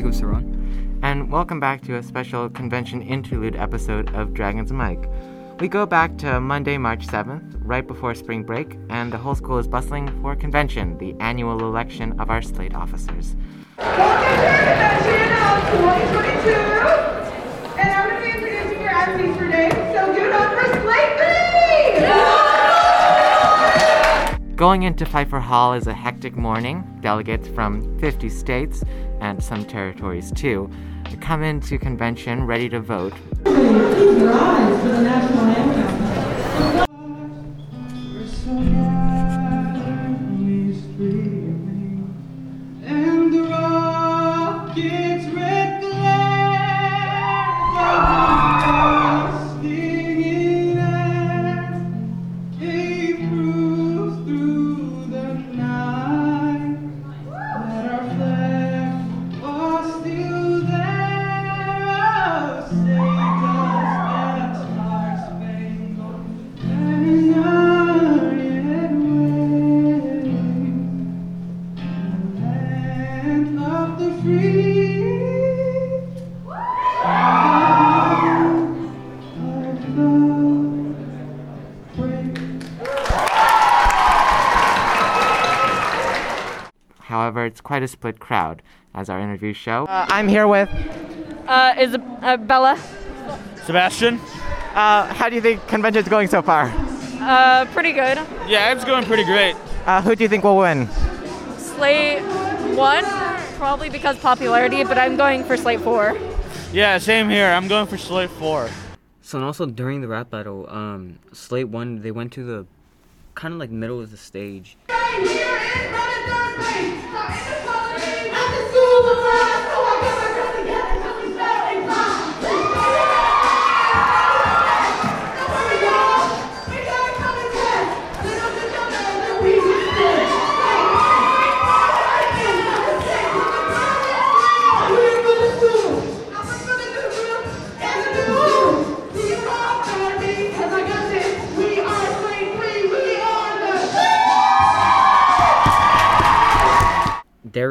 Jacob Saron. and welcome back to a special convention interlude episode of Dragons Mike. We go back to Monday, March 7th, right before spring break, and the whole school is bustling for convention, the annual election of our slate officers. Welcome to our convention of 2022. And I'm going to be introducing your athletes for today. So give it up for Slate B! Going into Pfeiffer Hall is a hectic morning. Delegates from 50 states and some territories too come into convention ready to vote. It's quite a split crowd, as our interviews show. Uh, I'm here with. Uh, is uh, Bella? Sebastian? Uh, how do you think convention's going so far? Uh, pretty good. Yeah, it's going pretty great. Uh, who do you think will win? Slate one, probably because popularity, but I'm going for Slate four. Yeah, same here. I'm going for Slate 4. So and also during the rap battle, um, Slate One they went to the kind of like middle of the stage. Here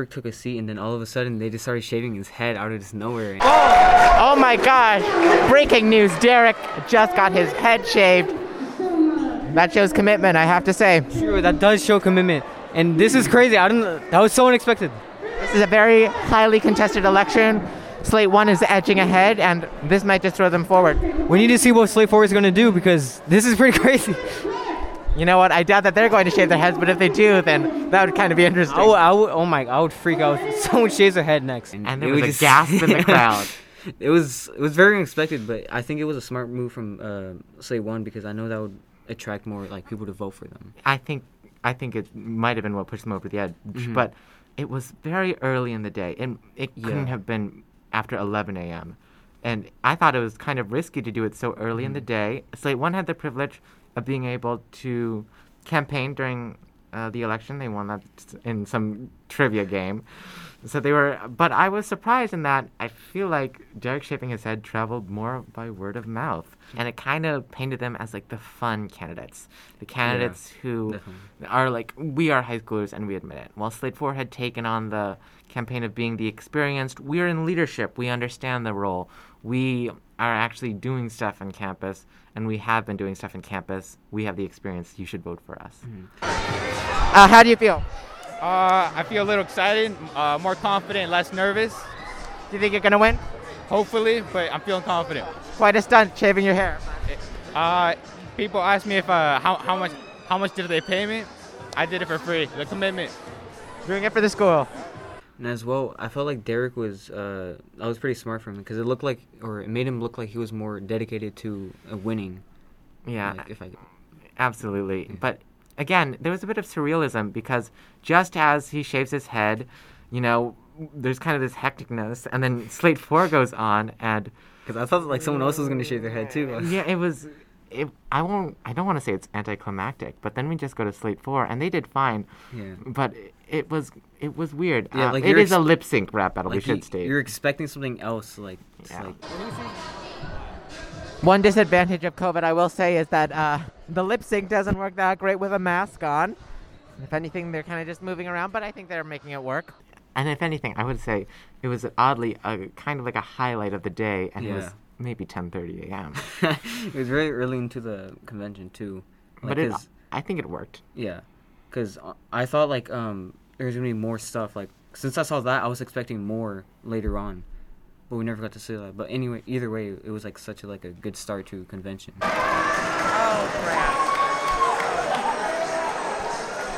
Took a seat and then all of a sudden they just started shaving his head out of just nowhere. Oh my gosh! Breaking news Derek just got his head shaved. That shows commitment, I have to say. True, that does show commitment. And this is crazy. I didn't. That was so unexpected. This is a very highly contested election. Slate 1 is edging ahead, and this might just throw them forward. We need to see what Slate Four is gonna do because this is pretty crazy. You know what? I doubt that they're going to shave their heads, but if they do, then that would kind of be interesting. I would, I would, oh my, I would freak out. if Someone shaves their head next. and there It was, was a just- gasp in the crowd. It was it was very unexpected, but I think it was a smart move from uh, Slate One because I know that would attract more like people to vote for them. I think I think it might have been what pushed them over the edge, Mhm. but it was very early in the day, and it couldn't have been after 11 a.m. And I thought it was kind of risky to do it so early in the day. Slate One had the privilege of being able to campaign during uh, the election. They won that in some trivia game. So they were, but I was surprised in that I feel like Derek shaving his head traveled more by word of mouth, and it kind of painted them as like the fun candidates, the candidates who definitely. are like we are high schoolers and we admit it. While Slate Four had taken on the campaign of being the experienced, we're in leadership, we understand the role, we are actually doing stuff on campus, and we have been doing stuff on campus. We have the experience. You should vote for us. Uh, how do you feel? Uh, I feel a little excited, uh, more confident, less nervous, Do you think you're gonna win? hopefully, but I'm feeling confident. Quite a stunt shaving your hair. Uh, people ask me if uh, how, how much how much did they pay me? I did it for free. The commitment. Doing it for the school. And as well, I felt like Derek was uh, that was pretty smart for him because it looked like or it made him look like he was more dedicated to uh, winning. Yeah, Like, if I absolutely. But again, there was a bit of surrealism because just as he shaves his head, you know, there's kind of this hecticness, and then Slate Four goes on, and because I thought like someone else was gonna shave their head too. yeah, it was. It, I won't. I don't want to say it's anticlimactic, but then we just go to Slate Four, and they did fine. Yeah. But it, it was it was weird. Yeah, Uh, like it you're a lip sync rap battle. we should you, state. you're expecting something else, like, Yeah. like One disadvantage of COVID, I will say, is that uh, the lip sync doesn't work that great with a mask on. If anything, they're kind of just moving around, but I think they're making it work. and if anything, I would say it was oddly a kind of like a highlight of the day, and it was Yeah. Maybe 10:30 a.m. it was very early into the convention too. Like, but it, 'cause- I think it worked. yeah, because I thought like um there was gonna be more stuff. Like since I saw that, I was expecting more later on, but we never got to see that. But anyway, either way, it was like such a like a good start to convention.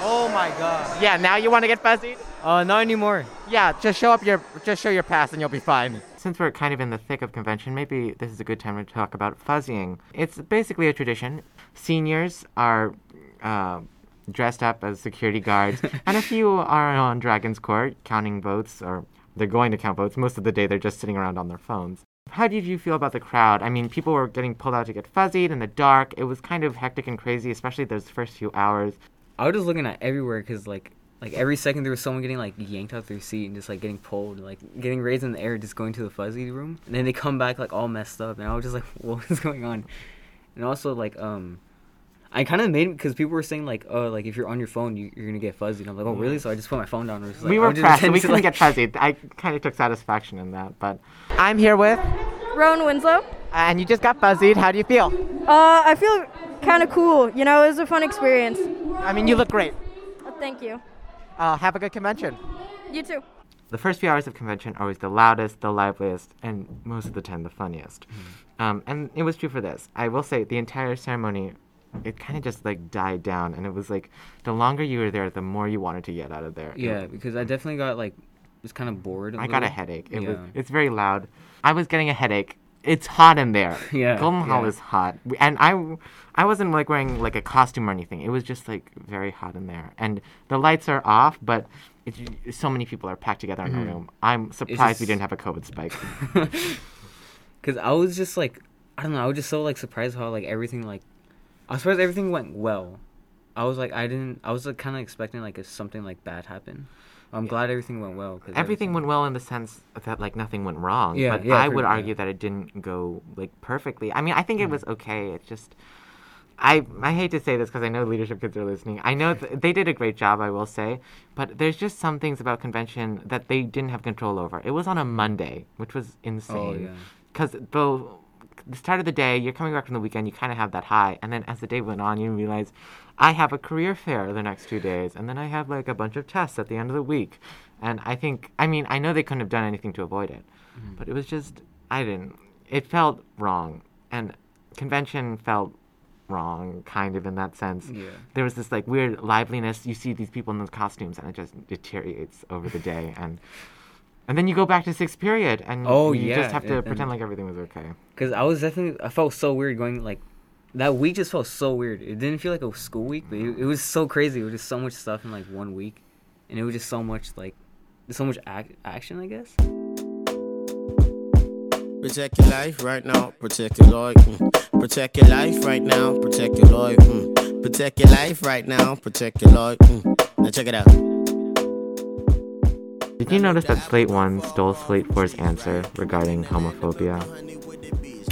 Oh my god. Yeah, now you want to get fuzzied? Uh, not anymore. Yeah, just show up your just show your pass and you'll be fine. Since we're kind of in the thick of convention, maybe this is a good time to talk about fuzzying. It's basically a tradition. Seniors are uh, dressed up as security guards, and a few are on Dragon's Court counting votes, or they're going to count votes. Most of the day, they're just sitting around on their phones. How did you feel about the crowd? I mean, people were getting pulled out to get fuzzied in the dark. It was kind of hectic and crazy, especially those first few hours. I was just looking at everywhere because like like every second there was someone getting like yanked out of their seat and just like getting pulled, like getting raised in the air, just going to the fuzzy room, and then they come back like all messed up, and I was just like, what is going on? And also like um, I kind of made because people were saying like oh like if you're on your phone you, you're gonna get fuzzy, and I'm like oh really? So I just put my phone down. and was like, we were pressed, so we couldn't to, get fuzzy. I kind of took satisfaction in that, but I'm here with, Rowan Winslow. and you just got fuzzied. How do you feel? Uh, I feel kind of cool. You know, it was a fun experience. I mean, you look great. Thank you. Uh, have a good convention. You too. The first few hours of convention are always the loudest, the liveliest, and most of the time the funniest. Um, and it was true for this. I will say the entire ceremony, it kind of just like died down, and it was like the longer you were there, the more you wanted to get out of there. It Yeah, because I definitely got like was kind of bored. I I got a headache. It was, it's very loud. I was getting a headache. It's hot in there. Yeah, Golden Hall yeah. is hot, and I, I wasn't like wearing like a costume or anything. It was just like very hot in there, and the lights are off, but it's, so many people are packed together in a room. I'm surprised we Mm-hmm. didn't have a COVID spike. Because I was just like, I don't know, I was just so like surprised how like everything like, I was surprised everything went well. I was like, I didn't, I was like kind of expecting like if something like bad happened. I'm glad everything went well. Everything went well in the sense that like nothing went wrong. Yeah, but yeah, I would yeah. argue that it didn't go like perfectly. I mean, I think it was okay. It just I I hate to say this because I know leadership kids are listening. I know th- they did a great job, I will say, but there's just some things about convention that they didn't have control over. It was on a Monday, which was oh, insane. Oh, yeah. Because the start of the day, you're coming back from the weekend, you kind of have that high, and then as the day went on, you realize I have a career fair the next two days, and then I have like a bunch of tests at the end of the week, and I think, I mean, I know they couldn't have done anything to avoid it, Mm-hmm. but it was just, I didn't. It felt wrong, and convention felt wrong, kind of in that sense. Yeah. There was this like weird liveliness. You see these people in those costumes, and it just deteriorates over the day, and and then you go back to sixth period, and Oh, you yeah, just have to and- pretend and- like everything was okay. Because I was definitely, I felt so weird going like, that week just felt so weird. It didn't feel like a school week, but it, it was so crazy. It was just so much stuff in like one week, and it was just so much like, so much ac- action, I guess. Protect your life right now, protect your life. mm. Protect your life right now, protect your life. mm. Protect your life right now, protect your life. mm. Now check it out. Did you notice that Slate 1 stole Slate 4's answer regarding homophobia?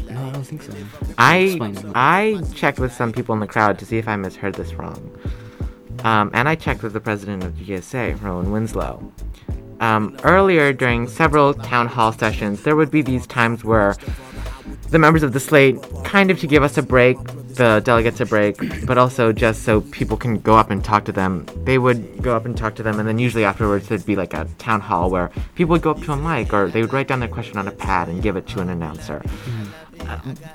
No, I don't think so. I I checked with some people in the crowd to see if I misheard this wrong. Um, and I checked with the president of GSA, Rowan Winslow. Um, earlier, during several town hall sessions, there would be these times where the members of the slate, kind of to give us a break, the delegates a break, but also just so people can go up and talk to them, they would go up and talk to them, and then usually afterwards there'd be like a town hall where people would go up to a mic or they would write down their question on a pad and give it to an announcer.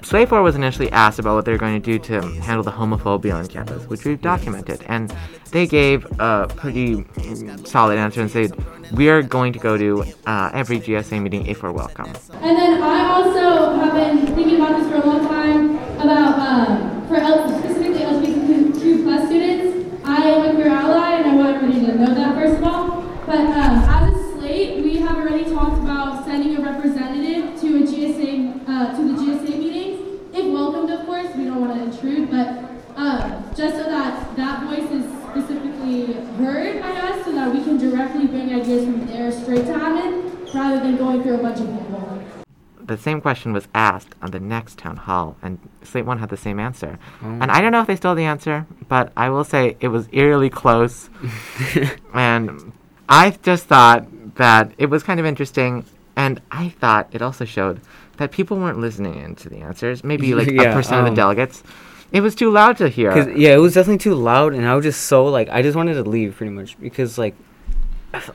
Slate 4 was initially asked about what they were going to do to handle the homophobia on campus, which we've documented, and they gave a pretty mm, solid answer and said, We are going to go to uh, every GSA meeting if we're welcome. And then I also have been thinking about this for a long time about um, for L- specifically LGBTQ plus students. I am a queer ally, and I want everybody to know that first of all. But um, as a slate, we have already talked about sending a representative to a GSA uh, to the GSA meetings, if welcomed, of course. We don't want to intrude, but um, just so that that voice is specifically heard by us, so that we can directly bring ideas from there straight to Hammond, rather than going through a bunch of people. The same question was asked on the next town hall, and Slate 1 had the same answer. And I don't know if they stole the answer, but I will say it was eerily close. and I just thought that it was kind of interesting, and I thought it also showed that people weren't listening in to the answers. Maybe like a Yeah, percent of the um, delegates. It was too loud to hear. Yeah, it was definitely too loud, and I was just so like I just wanted to leave pretty much because like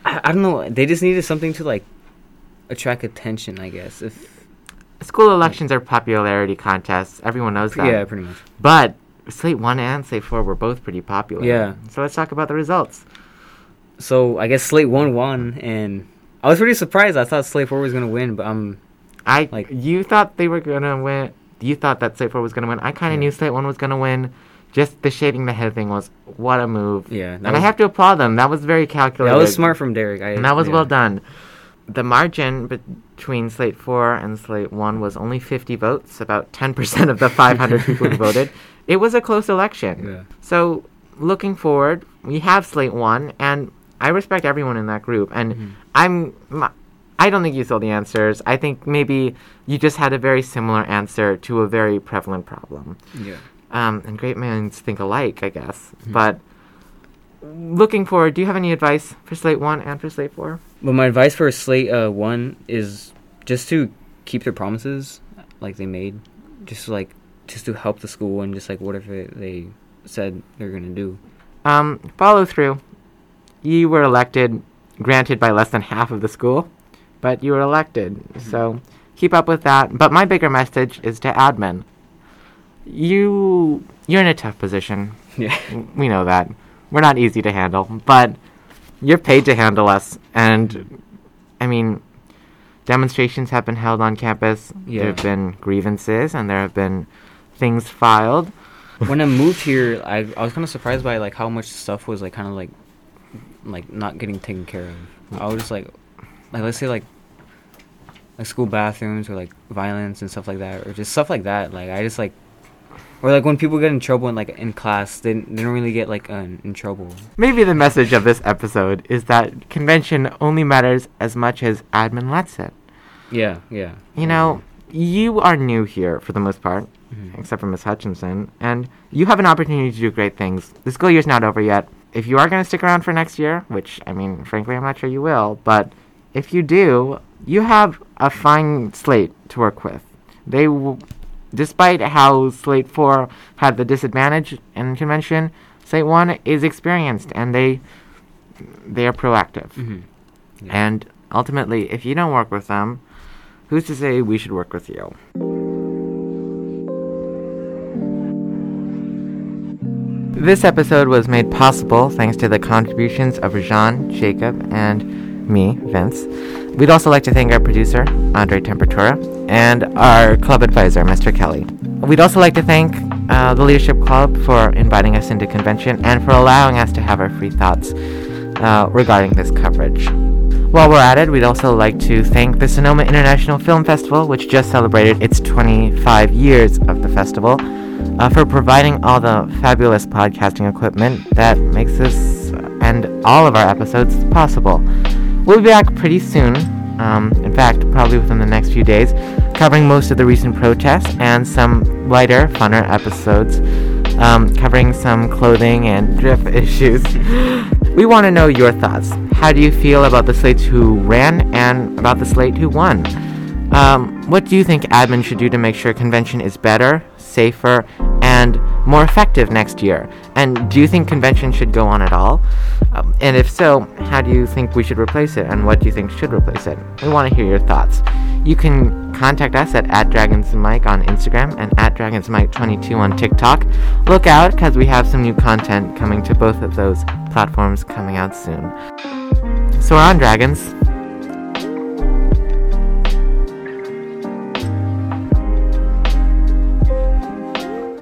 I, I don't know, they just needed something to like attract attention. I guess if School elections are popularity contests. Everyone knows that. yeah, pretty much. But Slate 1 and Slate 4 were both pretty popular. Yeah. So let's talk about the results. So I guess Slate one won, and I was pretty surprised. I thought Slate four was gonna win, but um, I Like- you thought they were going to win. You thought that Slate 4 was going to win. I kind of Yeah. knew Slate 1 was going to win. Just the shaving the head thing was what a move. yeah, And that I have to applaud them. That was very calculated. that was smart from Derek. I, And that was yeah. well done. The margin between Slate 4 and Slate 1 was only 50 votes, about 10% of the 500 people who voted. It was a close election. Yeah. So, looking forward, we have Slate 1, and I respect everyone in that group. And Mhm. I'm. m- I don't think you saw the answers. I think maybe you just had a very similar answer to a very prevalent problem. Yeah. Um, and great minds think alike, I guess. Mhm. But looking forward, do you have any advice for Slate 1 and for Slate 4? Well, my advice for Slate uh, one is just to keep their promises like they made, just like just to help the school and just like whatever they said they're gonna do. Um, follow through. You were elected, granted by less than half of the school, but you were elected. So keep up with that. But my bigger message is to admin. You you're in a tough position. Yeah. We know that. We're not easy to handle, but you're paid to handle us. And I mean, demonstrations have been held on campus. Yeah. There have been grievances, and there have been things filed. when I moved here, I I was kind of surprised by like how much stuff was like kind of like like not getting taken care of. I was just like like let's say like like school bathrooms or like violence and stuff like that or just stuff like that. Like I just like or like when people get in trouble in like in class, they, they don't really get like uh, in trouble. Maybe the message of this episode is that convention only matters as much as admin lets it. Yeah, yeah. You know, you are new here for the most part, Mhm. except for Miss Hutchinson, and you have an opportunity to do great things. The school year's not over yet. If you are going to stick around for next year, which, I mean, frankly, I'm not sure you will, but if you do, you have a fine slate to work with. They, w- despite how Slate 4 had the disadvantage in convention, Slate 1 is experienced and they they are proactive. Mhm. Yeah. And ultimately, if you don't work with them, who's to say we should work with you? This episode was made possible thanks to the contributions of Rajan, Jacob, and me, Vince. We'd also like to thank our producer, Andre Temperatura, and our club advisor, Mr. Kelly. We'd also like to thank uh, the Leadership Club for inviting us into convention and for allowing us to have our free thoughts uh, regarding this coverage. While we're at it, we'd also like to thank the Sonoma International Film Festival, which just celebrated its 25 years of the festival, uh, for providing all the fabulous podcasting equipment that makes this and all of our episodes possible. We'll be back pretty soon, um, in fact, probably within the next few days, covering most of the recent protests and some lighter, funner episodes, um, covering some clothing and drip issues. we want to know your thoughts. How do you feel about the slates who ran and about the slate who won? Um, what do you think admin should do to make sure convention is better, safer, and more effective next year? And do you think convention should go on at all? Um, and if so, how do you think we should replace it? And what do you think should replace it? We want to hear your thoughts. You can contact us at, at DragonsMike on Instagram and at DragonsMike22 on TikTok. Look out, because we have some new content coming to both of those platforms coming out soon. So we're on Dragons.